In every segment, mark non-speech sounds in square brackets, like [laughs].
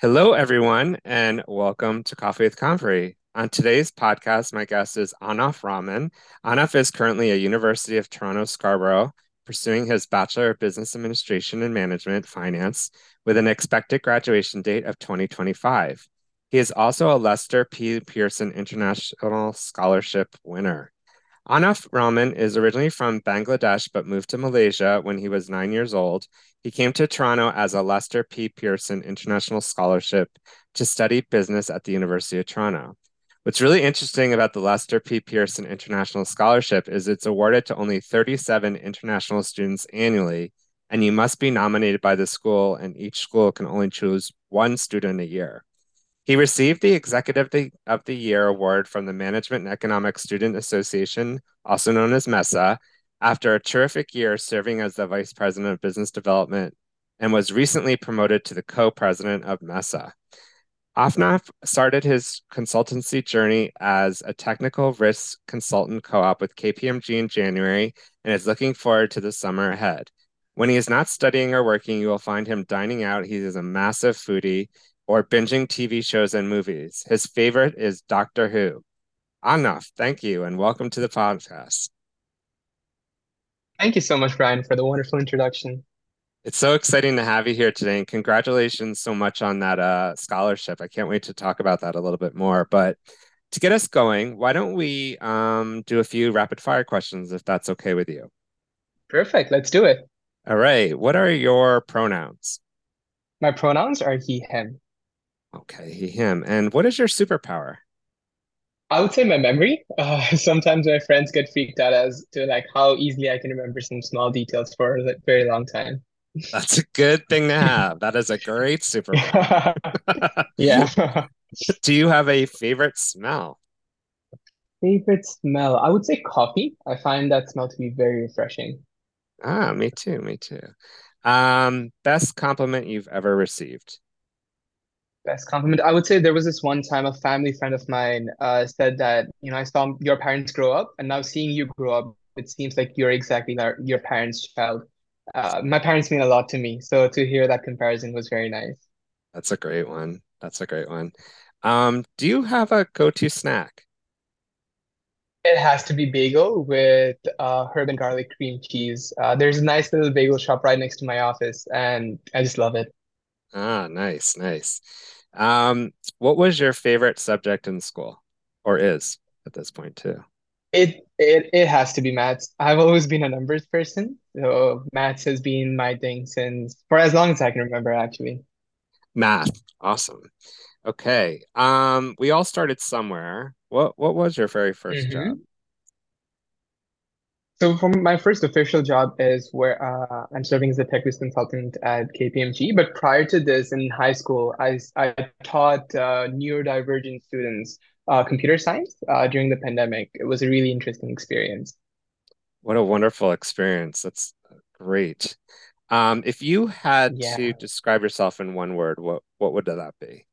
Hello, everyone, and welcome to Coffee with Convery. On today's podcast, my guest is Ahnaf Rahman. Ahnaf is currently a University of Toronto Scarborough, pursuing his Bachelor of Business Administration and Management Finance with an expected graduation date of 2025. He is also a Lester B. Pearson International Scholarship winner. Ahnaf Rahman is originally from Bangladesh but moved to Malaysia when he was nine years old. He came to Toronto as a Lester B. Pearson International Scholarship to study business at the University of Toronto. What's really interesting about the Lester B. Pearson International Scholarship is it's awarded to only 37 international students annually, and you must be nominated by the school, and each school can only choose one student a year. He received the Executive of the Year award from the Management and Economics Student Association, also known as MESA, after a terrific year serving as the Vice President of Business Development and was recently promoted to the co-president of MESA. Ahnaf started his consultancy journey as a technical risk consultant co-op with KPMG in January and is looking forward to the summer ahead. When he is not studying or working, you will find him dining out. He is a massive foodie or binging TV shows and movies. His favorite is Doctor Who. Ahnaf, thank you and welcome to the podcast. Thank you so much, Brian, for the wonderful introduction. It's so exciting to have you here today, and congratulations so much on that uh, scholarship. I can't wait to talk about that a little bit more. But to get us going, why don't we um, do a few rapid fire questions if that's okay with you? Perfect. Let's do it. All right. What are your pronouns? My pronouns are he, him. Okay, he, him. And what is your superpower? I would say my memory. Uh, [laughs] sometimes my friends get freaked out as to like how easily I can remember some small details for a very long time. [laughs] That's a good thing to have. That is a great superpower. [laughs] yeah. Do you have a favorite smell? Favorite smell? I would say coffee. I find that smell to be very refreshing. Ah, me too. Me too. Um, best compliment you've ever received? Best compliment. I would say there was this one time a family friend of mine uh, said that, you know, I saw your parents grow up, and now seeing you grow up, it seems like you're exactly our, your parents' child. Uh, my parents mean a lot to me, so to hear that comparison was very nice. That's a great one. That's a great one. Um, do you have a go-to snack? It has to be bagel with uh, herb and garlic cream cheese. Uh, there's a nice little bagel shop right next to my office, and I just love it. Ah, nice, nice. Um, what was your favorite subject in school, or is at this point too? It it it has to be maths. I've always been a numbers person, so maths has been my thing since for as long as I can remember, actually. Math, awesome. Okay. Um, we all started somewhere. What what was your very 1st job? So for my first official job is where uh, I'm serving as a tech risk consultant at KPMG. But prior to this, in high school, I I taught uh, neurodivergent students uh, computer science uh, during the pandemic. It was a really interesting experience. What a wonderful experience. That's great. Um, if you had to describe yourself in one word, what what would that be?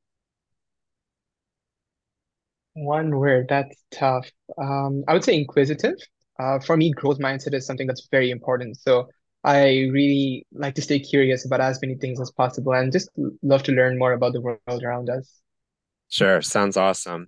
one word, that's tough. Um, I would say inquisitive. Uh, for me, growth mindset is something that's very important. So I really like to stay curious about as many things as possible and just love to learn more about the world around us. Sure, sounds awesome.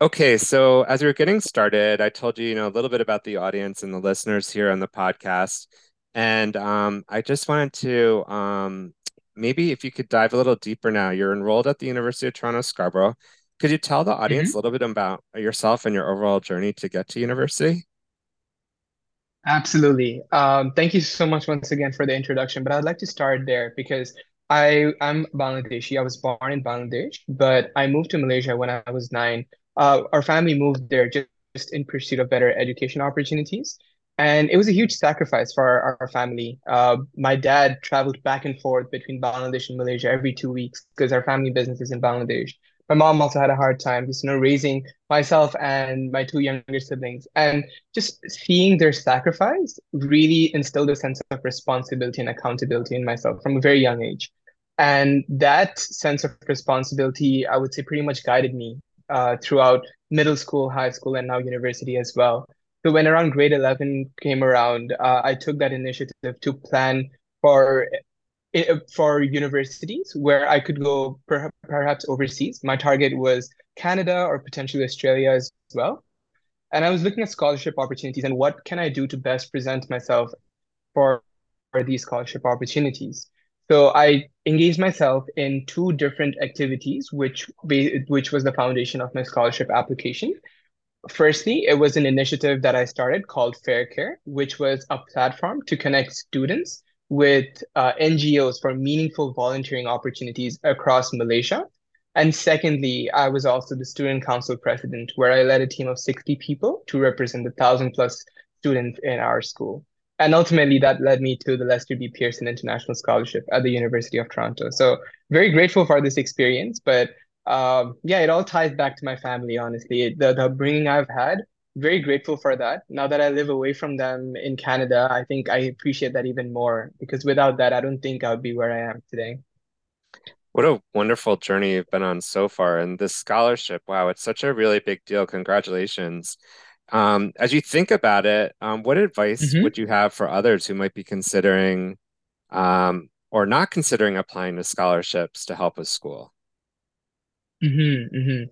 Okay, so as we are getting started, I told you, you know, a little bit about the audience and the listeners here on the podcast. And um, I just wanted to um, maybe if you could dive a little deeper now. You're enrolled at the University of Toronto Scarborough. Could you tell the audience a little bit about yourself and your overall journey to get to university? Absolutely. Um, thank you so much once again for the introduction. But I'd like to start there because I am Bangladeshi. I was born in Bangladesh, but I moved to Malaysia when I was nine. Uh, our family moved there just, just in pursuit of better education opportunities. And it was a huge sacrifice for our, our family. Uh, my dad traveled back and forth between Bangladesh and Malaysia every two weeks because our family business is in Bangladesh. My mom also had a hard time just, you know, raising myself and my two younger siblings. And just seeing their sacrifice really instilled a sense of responsibility and accountability in myself from a very young age. And that sense of responsibility, I would say, pretty much guided me uh, throughout middle school, high school, and now university as well. So when around grade 11 came around, uh, I took that initiative to plan for i- for universities where I could go per perhaps overseas. My target was Canada or potentially Australia as well. And I was looking at scholarship opportunities and what can I do to best present myself for, for these scholarship opportunities. So I engaged myself in two different activities, which which was the foundation of my scholarship application. Firstly, it was an initiative that I started called Fair Care, which was a platform to connect students with uh, NGOs for meaningful volunteering opportunities across Malaysia. And secondly, I was also the student council president, where I led a team of 60 people to represent the thousand plus students in our school. And ultimately, that led me to the Lester B. Pearson International Scholarship at the University of Toronto. So, very grateful for this experience, but um, yeah, it all ties back to my family, honestly. The the upbringing I've had, very grateful for that. Now that I live away from them in Canada, I think I appreciate that even more because without that, I don't think I would be where I am today. What a wonderful journey you've been on so far. And this scholarship, wow, it's such a really big deal. Congratulations. Um, as you think about it, um, what advice hmm would you have for others who might be considering um, or not considering applying to scholarships to help with school? Mm-hmm, hmm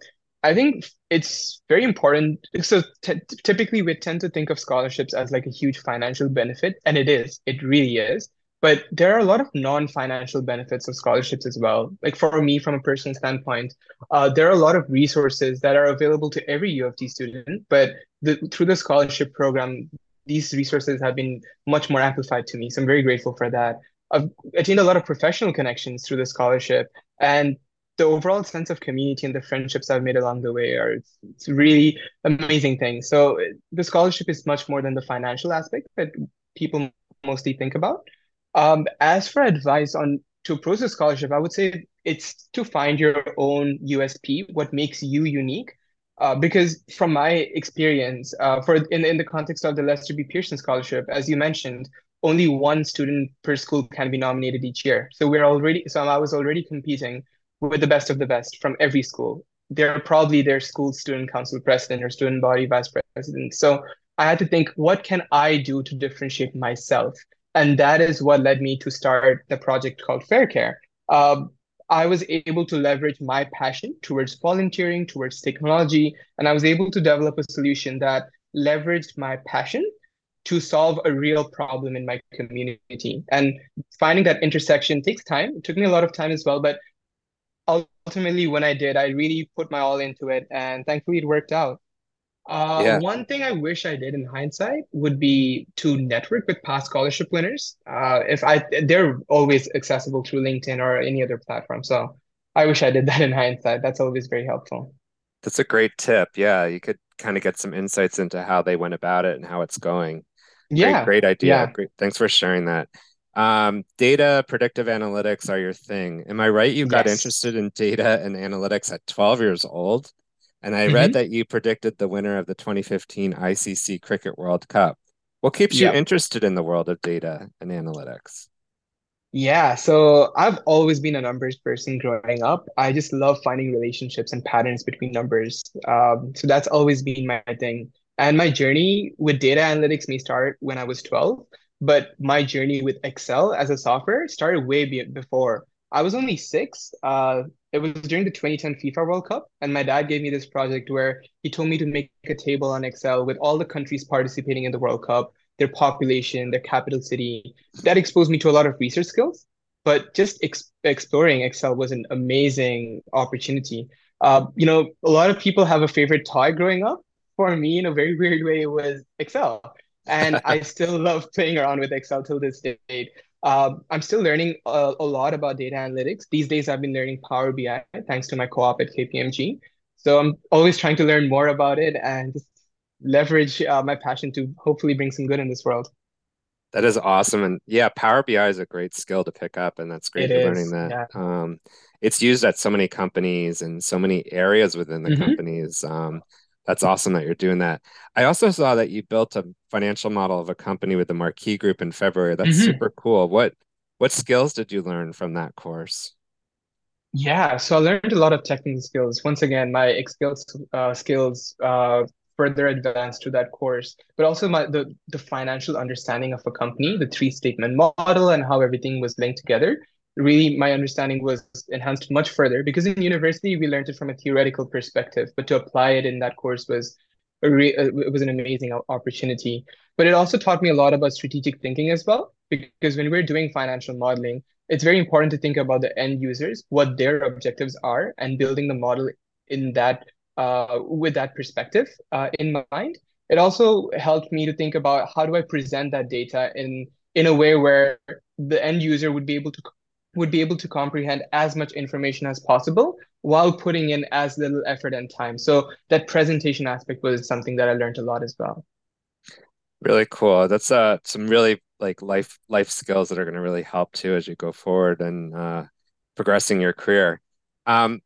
I think it's very important. So t typically, we tend to think of scholarships as like a huge financial benefit, and it is. It really is. But there are a lot of non-financial benefits of scholarships as well. Like for me, from a personal standpoint, uh, there are a lot of resources that are available to every U of T student. But the, through the scholarship program, these resources have been much more amplified to me. So I'm very grateful for that. I've attained a lot of professional connections through the scholarship. And the overall sense of community and the friendships I've made along the way are it's, it's really amazing thing. So the scholarship is much more than the financial aspect that people mostly think about. Um, as for advice on to approach a scholarship, I would say it's to find your own USP, what makes you unique. Uh, because from my experience, uh, for in in the context of the Lester B. Pearson Scholarship, as you mentioned, only one student per school can be nominated each year. So we're already, so I was already competing with the best of the best from every school. They're probably their school student council president or student body vice president. So I had to think, what can I do to differentiate myself? And that is what led me to start the project called Fair Care. Um, I was able to leverage my passion towards volunteering, towards technology, and I was able to develop a solution that leveraged my passion to solve a real problem in my community. And finding that intersection takes time. It took me a lot of time as well, but ultimately, when I did, I really put my all into it, and thankfully, it worked out. Uh, Yeah, one thing I wish I did in hindsight would be to network with past scholarship winners. Uh, if I, they're always accessible through LinkedIn or any other platform. So I wish I did [laughs] that in hindsight. That's always very helpful. that's a great tip. Yeah, you could kind of get some insights into how they went about it and how it's going. Great, Yeah, great idea. yeah. Great. Thanks for sharing that. Um, data, predictive analytics are your thing. Am I right? You got Yes. interested in data and analytics at 12 years old, and I read hmm that you predicted the winner of the 2015 ICC Cricket World Cup. What keeps you interested in the world of data and analytics? Yeah, so I've always been a numbers person growing up. I just love finding relationships and patterns between numbers. Um, so that's always been my thing. And my journey with data analytics may start when I was 12, but my journey with Excel as a software started way before. I was only six. Uh, it was during the 2010 FIFA World Cup, and my dad gave me this project where he told me to make a table on Excel with all the countries participating in the World Cup, their population, their capital city that exposed me to a lot of research skills. But just ex exploring Excel was an amazing opportunity. Uh, you know, a lot of people have a favorite toy growing up. For me, in a very weird way, it was Excel. And I [laughs] still love playing around with Excel till this date. Um, I'm still learning a, a lot about data analytics. These days, I've been learning Power BI thanks to my co-op at KPMG. So I'm always trying to learn more about it and just leverage uh, my passion to hopefully bring some good in this world. That is awesome. And yeah, Power BI is a great skill to pick up, and that's great It you're learning that. Yeah. Um, it's used at so many companies and so many areas within the hmm companies. Um, that's awesome that you're doing that. I also saw that you built a financial model of a company with the Marquee Group in February. That's hmm super cool. What what skills did you learn from that course? Yeah, so I learned a lot of technical skills. Once again, my skills uh, skills uh, further advanced to that course, but also my the the financial understanding of a company, the three statement model, and how everything was linked together. Really my understanding was enhanced much further because in university we learned it from a theoretical perspective, but to apply it in that course was a re- uh, it was an amazing opportunity. But it also taught me a lot about strategic thinking as well, because when we're doing financial modeling, it's very important to think about the end users, what their objectives are, and building the model in that uh, with that perspective uh, in mind. It also helped me to think about how do I present that data in in a way where the end user would be able to would be able to comprehend as much information as possible while putting in as little effort and time. So that presentation aspect was something that I learned a lot as well. Really cool. That's uh some really like life life skills that are going to really help too as you go forward and uh progressing your career. Um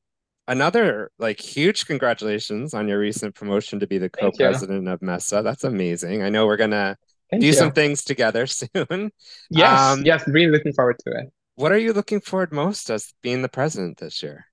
another like huge congratulations on your recent promotion to be the co-president of MESA. That's amazing. I know we're gonna Thank do you. some things together [laughs] soon. Yes, um, yes, really looking forward to it. What are you looking forward most as being the president this year?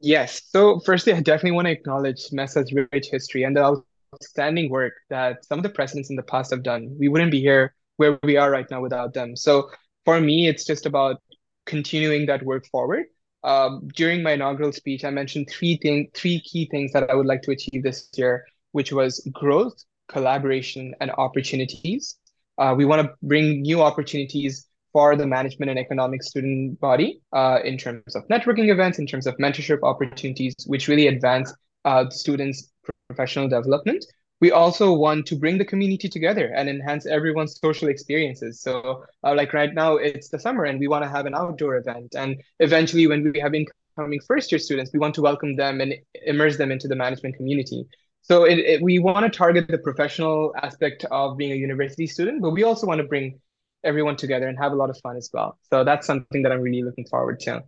Yes. So, firstly, I definitely want to acknowledge MESA's rich history and the outstanding work that some of the presidents in the past have done. We wouldn't be here where we are right now without them. So, for me, it's just about continuing that work forward. Um, during my inaugural speech, I mentioned three thing, three key things that I would like to achieve this year, which was growth, collaboration, and opportunities. Uh, we want to bring new opportunities for the management and economics student body uh, in terms of networking events, in terms of mentorship opportunities, which really advance uh, students' professional development. We also want to bring the community together and enhance everyone's social experiences. So, uh, like right now, it's the summer and we want to have an outdoor event. And eventually, when we have incoming first year students, we want to welcome them and immerse them into the management community. So, it, it, we want to target the professional aspect of being a university student, but we also want to bring everyone together and have a lot of fun as well. So that's something that I'm really looking forward to.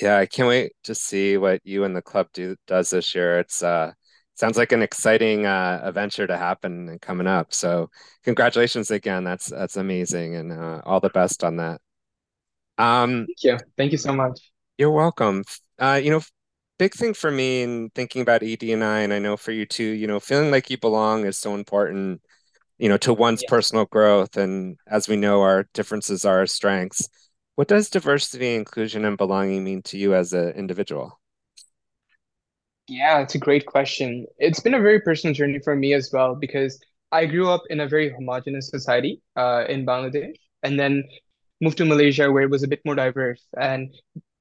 Yeah, I can't wait to see what you and the club do does this year. It's uh sounds like an exciting uh adventure to happen and coming up. So congratulations again. That's that's amazing and uh, all the best on that. Um Thank you. Thank you so much. You're welcome. Uh, you know, big thing for me in thinking about ED and I, and I know for you too, you know, feeling like you belong is so important you know, to one's yes. personal growth. And as we know, our differences are our strengths. What does diversity, inclusion, and belonging mean to you as an individual? Yeah, it's a great question. It's been a very personal journey for me as well because I grew up in a very homogenous society uh, in Bangladesh and then moved to Malaysia where it was a bit more diverse. And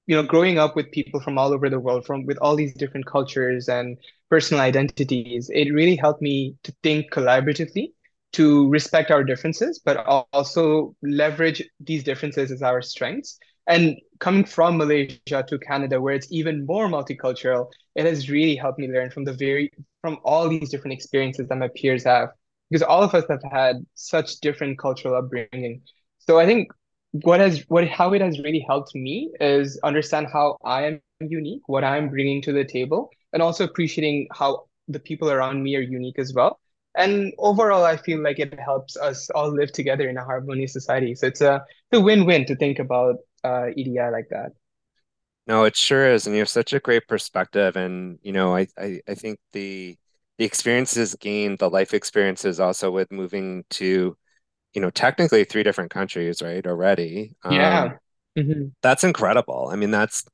you know, growing up with people from all over the world, from with all these different cultures and personal identities, it really helped me to think collaboratively to respect our differences, but also leverage these differences as our strengths. And coming from Malaysia to Canada, where it's even more multicultural, it has really helped me learn from the very from all these different experiences that my peers have, because all of us have had such different cultural upbringing. So I think what has what how it has really helped me is understand how I am unique, what I'm bringing to the table, and also appreciating how the people around me are unique as well and overall i feel like it helps us all live together in a harmonious society. So it's a, it's a win-win to think about uh, edi like that. No it sure is. And you have such a great perspective. And you know i i, I think the the experiences gained the life experiences also with moving to you know technically three different countries right already yeah. Um, mm-hmm. that's incredible. I mean that's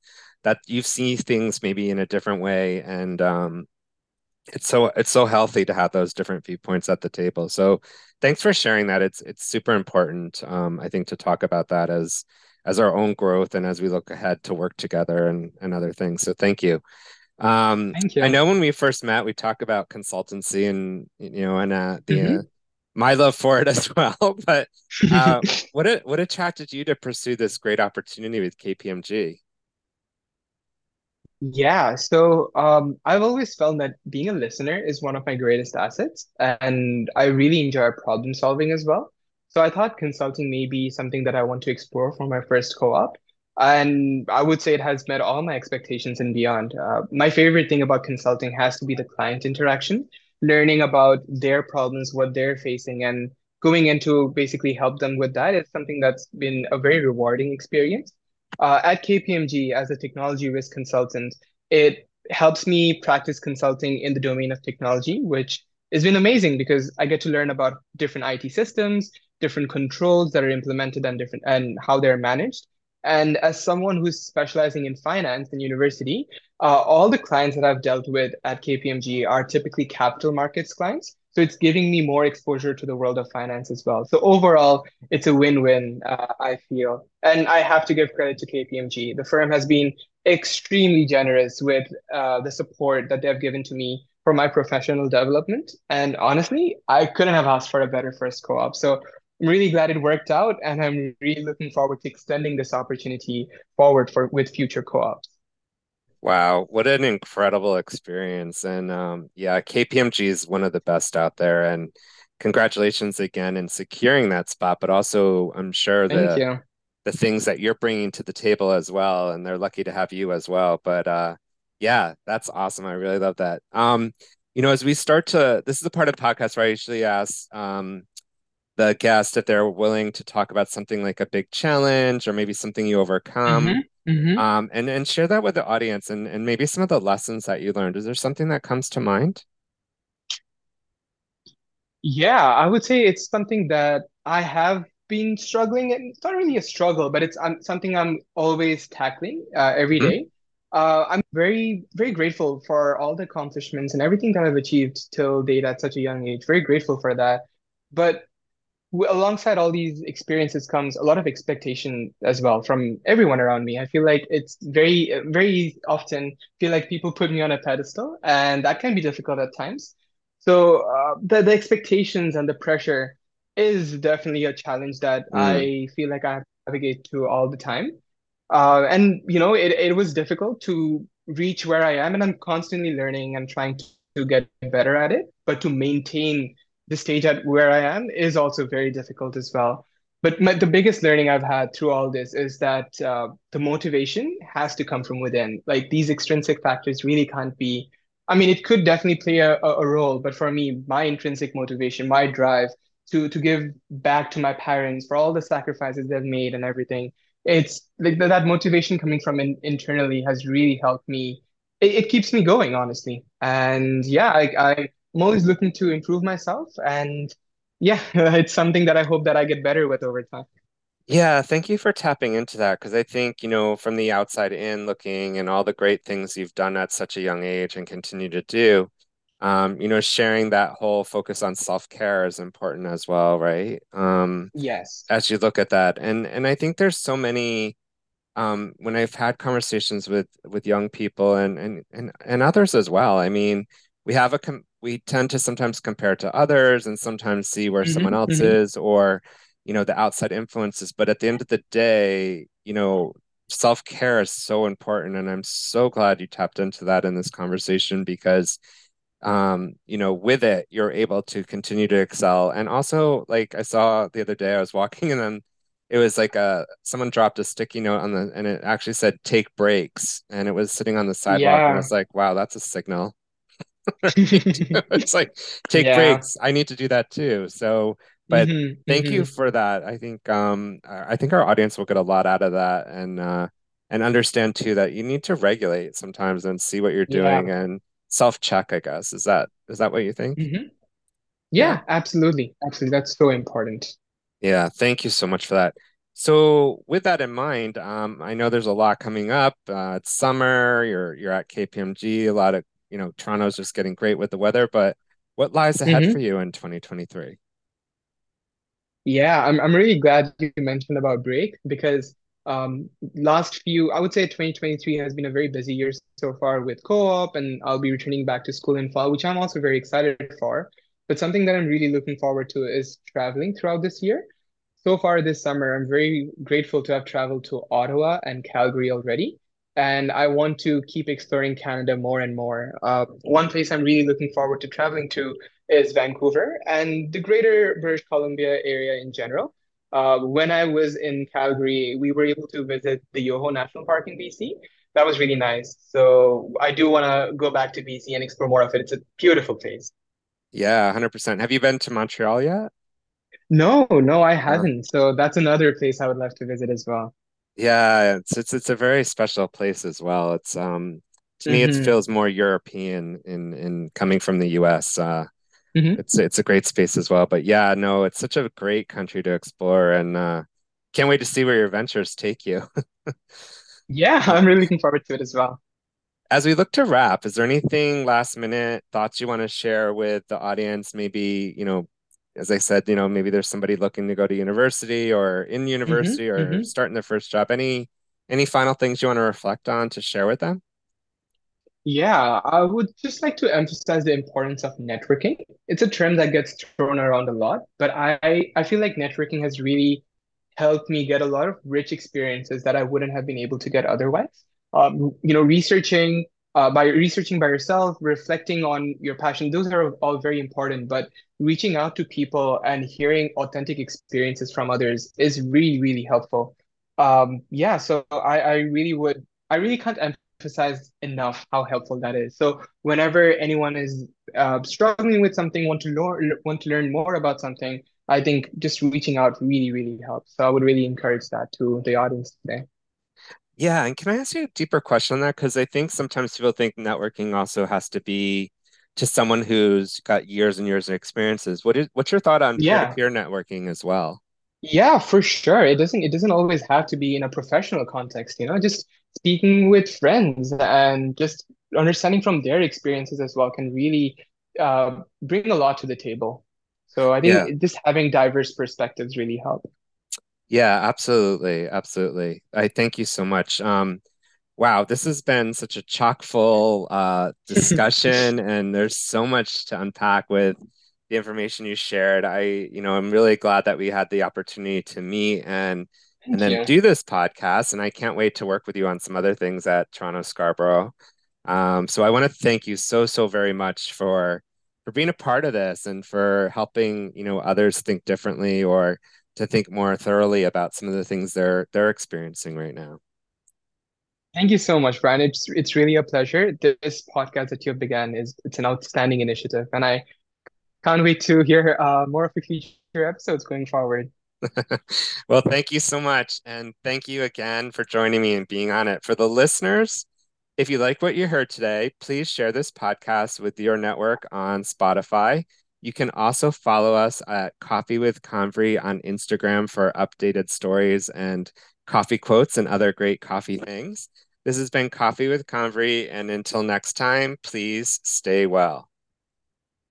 that you've seen things maybe in a different way. And um it's so it's so healthy to have those different viewpoints at the table. So thanks for sharing that. It's it's super important, um, I think, to talk about that as as our own growth and as we look ahead to work together and and other things. So thank you. Um, thank you. I know when we first met, we talked about consultancy and you know and uh, the mm-hmm. uh, my love for it [laughs] as well. But [laughs] uh, what what attracted you to pursue this great opportunity with KPMG? Yeah, so um, I've always felt that being a listener is one of my greatest assets, and I really enjoy problem solving as well. So I thought consulting may be something that I want to explore for my first co-op, and I would say it has met all my expectations and beyond. Uh, my favorite thing about consulting has to be the client interaction, learning about their problems, what they're facing, and going in to basically help them with that is something that's been a very rewarding experience. Uh, at KPMG, as a technology risk consultant, it helps me practice consulting in the domain of technology, which has been amazing because I get to learn about different IT systems, different controls that are implemented and different and how they're managed. And as someone who's specializing in finance in university, uh, all the clients that I've dealt with at KPMG are typically capital markets clients. So it's giving me more exposure to the world of finance as well. So overall, it's a win-win, uh, I feel. And I have to give credit to KPMG. The firm has been extremely generous with uh, the support that they've given to me for my professional development. And honestly, I couldn't have asked for a better first co-op. So I'm really glad it worked out, and I'm really looking forward to extending this opportunity forward for with future co-ops. Wow, what an incredible experience. And um, yeah, KPMG is one of the best out there. And congratulations again in securing that spot, but also I'm sure the the things that you're bringing to the table as well, and they're lucky to have you as well. But uh, yeah, that's awesome. I really love that. Um, you know, as we start to, this is the part of the podcast where I usually ask um, the guest if they're willing to talk about something like a big challenge or maybe something you overcome hmm hmm um, and and share that with the audience and and maybe some of the lessons that you learned. Is there something that comes to mind? Yeah, I would say it's something that I have been struggling, and it's not really a struggle, but it's um, something I'm always tackling uh, every Mhm. day. Uh, I'm very, very grateful for all the accomplishments and everything that I've achieved till date at such a young age. Very grateful for that. But alongside all these experiences comes a lot of expectation as well from everyone around me. I feel like it's very, very often feel like people put me on a pedestal, and that can be difficult at times. So uh, the the expectations and the pressure is definitely a challenge that Mm, I feel like I have to navigate through all the time. Uh, and you know, it it was difficult to reach where I am, and I'm constantly learning and trying to get better at it. But to maintain the stage at where I am is also very difficult as well. But my, the biggest learning I've had through all this is that uh, the motivation has to come from within. Like these extrinsic factors really can't be. I mean, it could definitely play a, a role, but for me, my intrinsic motivation, my drive to to give back to my parents for all the sacrifices they've made and everything it's like th- that motivation coming from in, internally has really helped me. It, it keeps me going, honestly. And yeah, I, I, I'm always looking to improve myself. And yeah, [laughs] it's something that I hope that I get better with over time. Yeah, thank you for tapping into that because I think, you know, from the outside in looking and all the great things you've done at such a young age and continue to do, um, you know, sharing that whole focus on self-care is important as well, right? Um, Yes. as you look at that. And and I think there's so many um, when I've had conversations with with young people and and and and others as well. I mean, we have a com we tend to sometimes compare to others and sometimes see where someone hmm else hmm is or you know the outside influences. But at the end of the day, you know, self-care is so important, and I'm so glad you tapped into that in this conversation because um, you know, with it, you're able to continue to excel. And also, like I saw the other day, I was walking and then it was like a someone dropped a sticky note on the and it actually said take breaks and it was sitting on the sidewalk and I was like, wow, that's a signal. [laughs] It's like take Yeah. breaks. I need to do that too. So, but hmm thank you hmm for that. I think um I think our audience will get a lot out of that and uh and understand too that you need to regulate sometimes and see what you're doing Yeah. and self-check, I guess. Is that is that what you think? hmm Yeah. Yeah, absolutely. Absolutely. That's so important. Yeah, thank you so much for that. So with that in mind, um, I know there's a lot coming up. Uh, it's summer, you're you're at KPMG, a lot of, you know, Toronto's just getting great with the weather, but what lies ahead for hmm you in 2023? Yeah, I'm I'm really glad you mentioned about break because um last few I would say 2023 has been a very busy year so far with co-op and I'll be returning back to school in fall, which I'm also very excited for. But something that I'm really looking forward to is traveling throughout this year. So far this summer, I'm very grateful to have traveled to Ottawa and Calgary already. And I want to keep exploring Canada more and more. Uh, one place I'm really looking forward to traveling to is Vancouver and the greater British Columbia area in general. Uh, when I was in Calgary, we were able to visit the Yoho National Park in BC. That was really nice. So I do want to go back to BC and explore more of it. It's a beautiful place. Yeah, 100%. Have you been to Montreal yet? No, no, I haven't. So that's another place I would love to visit as well. Yeah, it's it's it's a very special place as well. It's um to me it hmm feels more European in in coming from the US. Uh hmm it's it's a great space as well. But yeah, no, it's such a great country to explore, and uh, can't wait to see where your ventures take you. [laughs] Yeah, I'm really looking forward to it as well. As we look to wrap, is there anything last minute thoughts you want to share with the audience? Maybe, you know, as I said, you know, maybe there's somebody looking to go to university or in hmm university or hmm starting their first job. Any any final things you want to reflect on to share with them? Yeah, I would just like to emphasize the importance of networking. It's a term that gets thrown around a lot, but I I feel like networking has really helped me get a lot of rich experiences that I wouldn't have been able to get otherwise. Um, you know, researching uh, by researching by yourself, reflecting on your passion, those are all very important. But reaching out to people and hearing authentic experiences from others is really, really helpful. Um, yeah, so I, I really would, I really can't emphasize enough how helpful that is. So whenever anyone is uh, struggling with something, want to learn, want to learn more about something, I think just reaching out really, really helps. So I would really encourage that to the audience today. Yeah, and can I ask you a deeper question on that? Because I think sometimes people think networking also has to be to someone who's got years and years of experiences. What is what's your thought on Yeah, peer-to-peer networking as well? yeah, for sure. It doesn't it doesn't always have to be in a professional context, you know, just speaking with friends and just understanding from their experiences as well can really uh, bring a lot to the table. So I Yeah. think just having diverse perspectives really help. Yeah, absolutely. Absolutely. I thank you so much. Um, wow, this has been such a chock full uh, [laughs] discussion, and there's so much to unpack with the information you shared. I, you know, I'm really glad that we had the opportunity to meet and and then you. do this podcast, and I can't wait to work with you on some other things at Toronto Scarborough. Um, so I want to thank you so, so very much for for being a part of this and for helping, you know, others think differently or to think more thoroughly about some of the things they're they're experiencing right now. Thank you so much, Brian. It's it's really a pleasure. This podcast that you have begun is it's an outstanding initiative, and I can't wait to hear uh, more of the future episodes going forward. [laughs] [laughs] Well, thank you so much. And thank you again for joining me and being on it. For the listeners, if you like what you heard today, please share this podcast with your network on Spotify. You can also follow us at Coffee with Convery on Instagram for updated stories and coffee quotes and other great coffee things. This has been Coffee with Convery, and until next time, please stay well.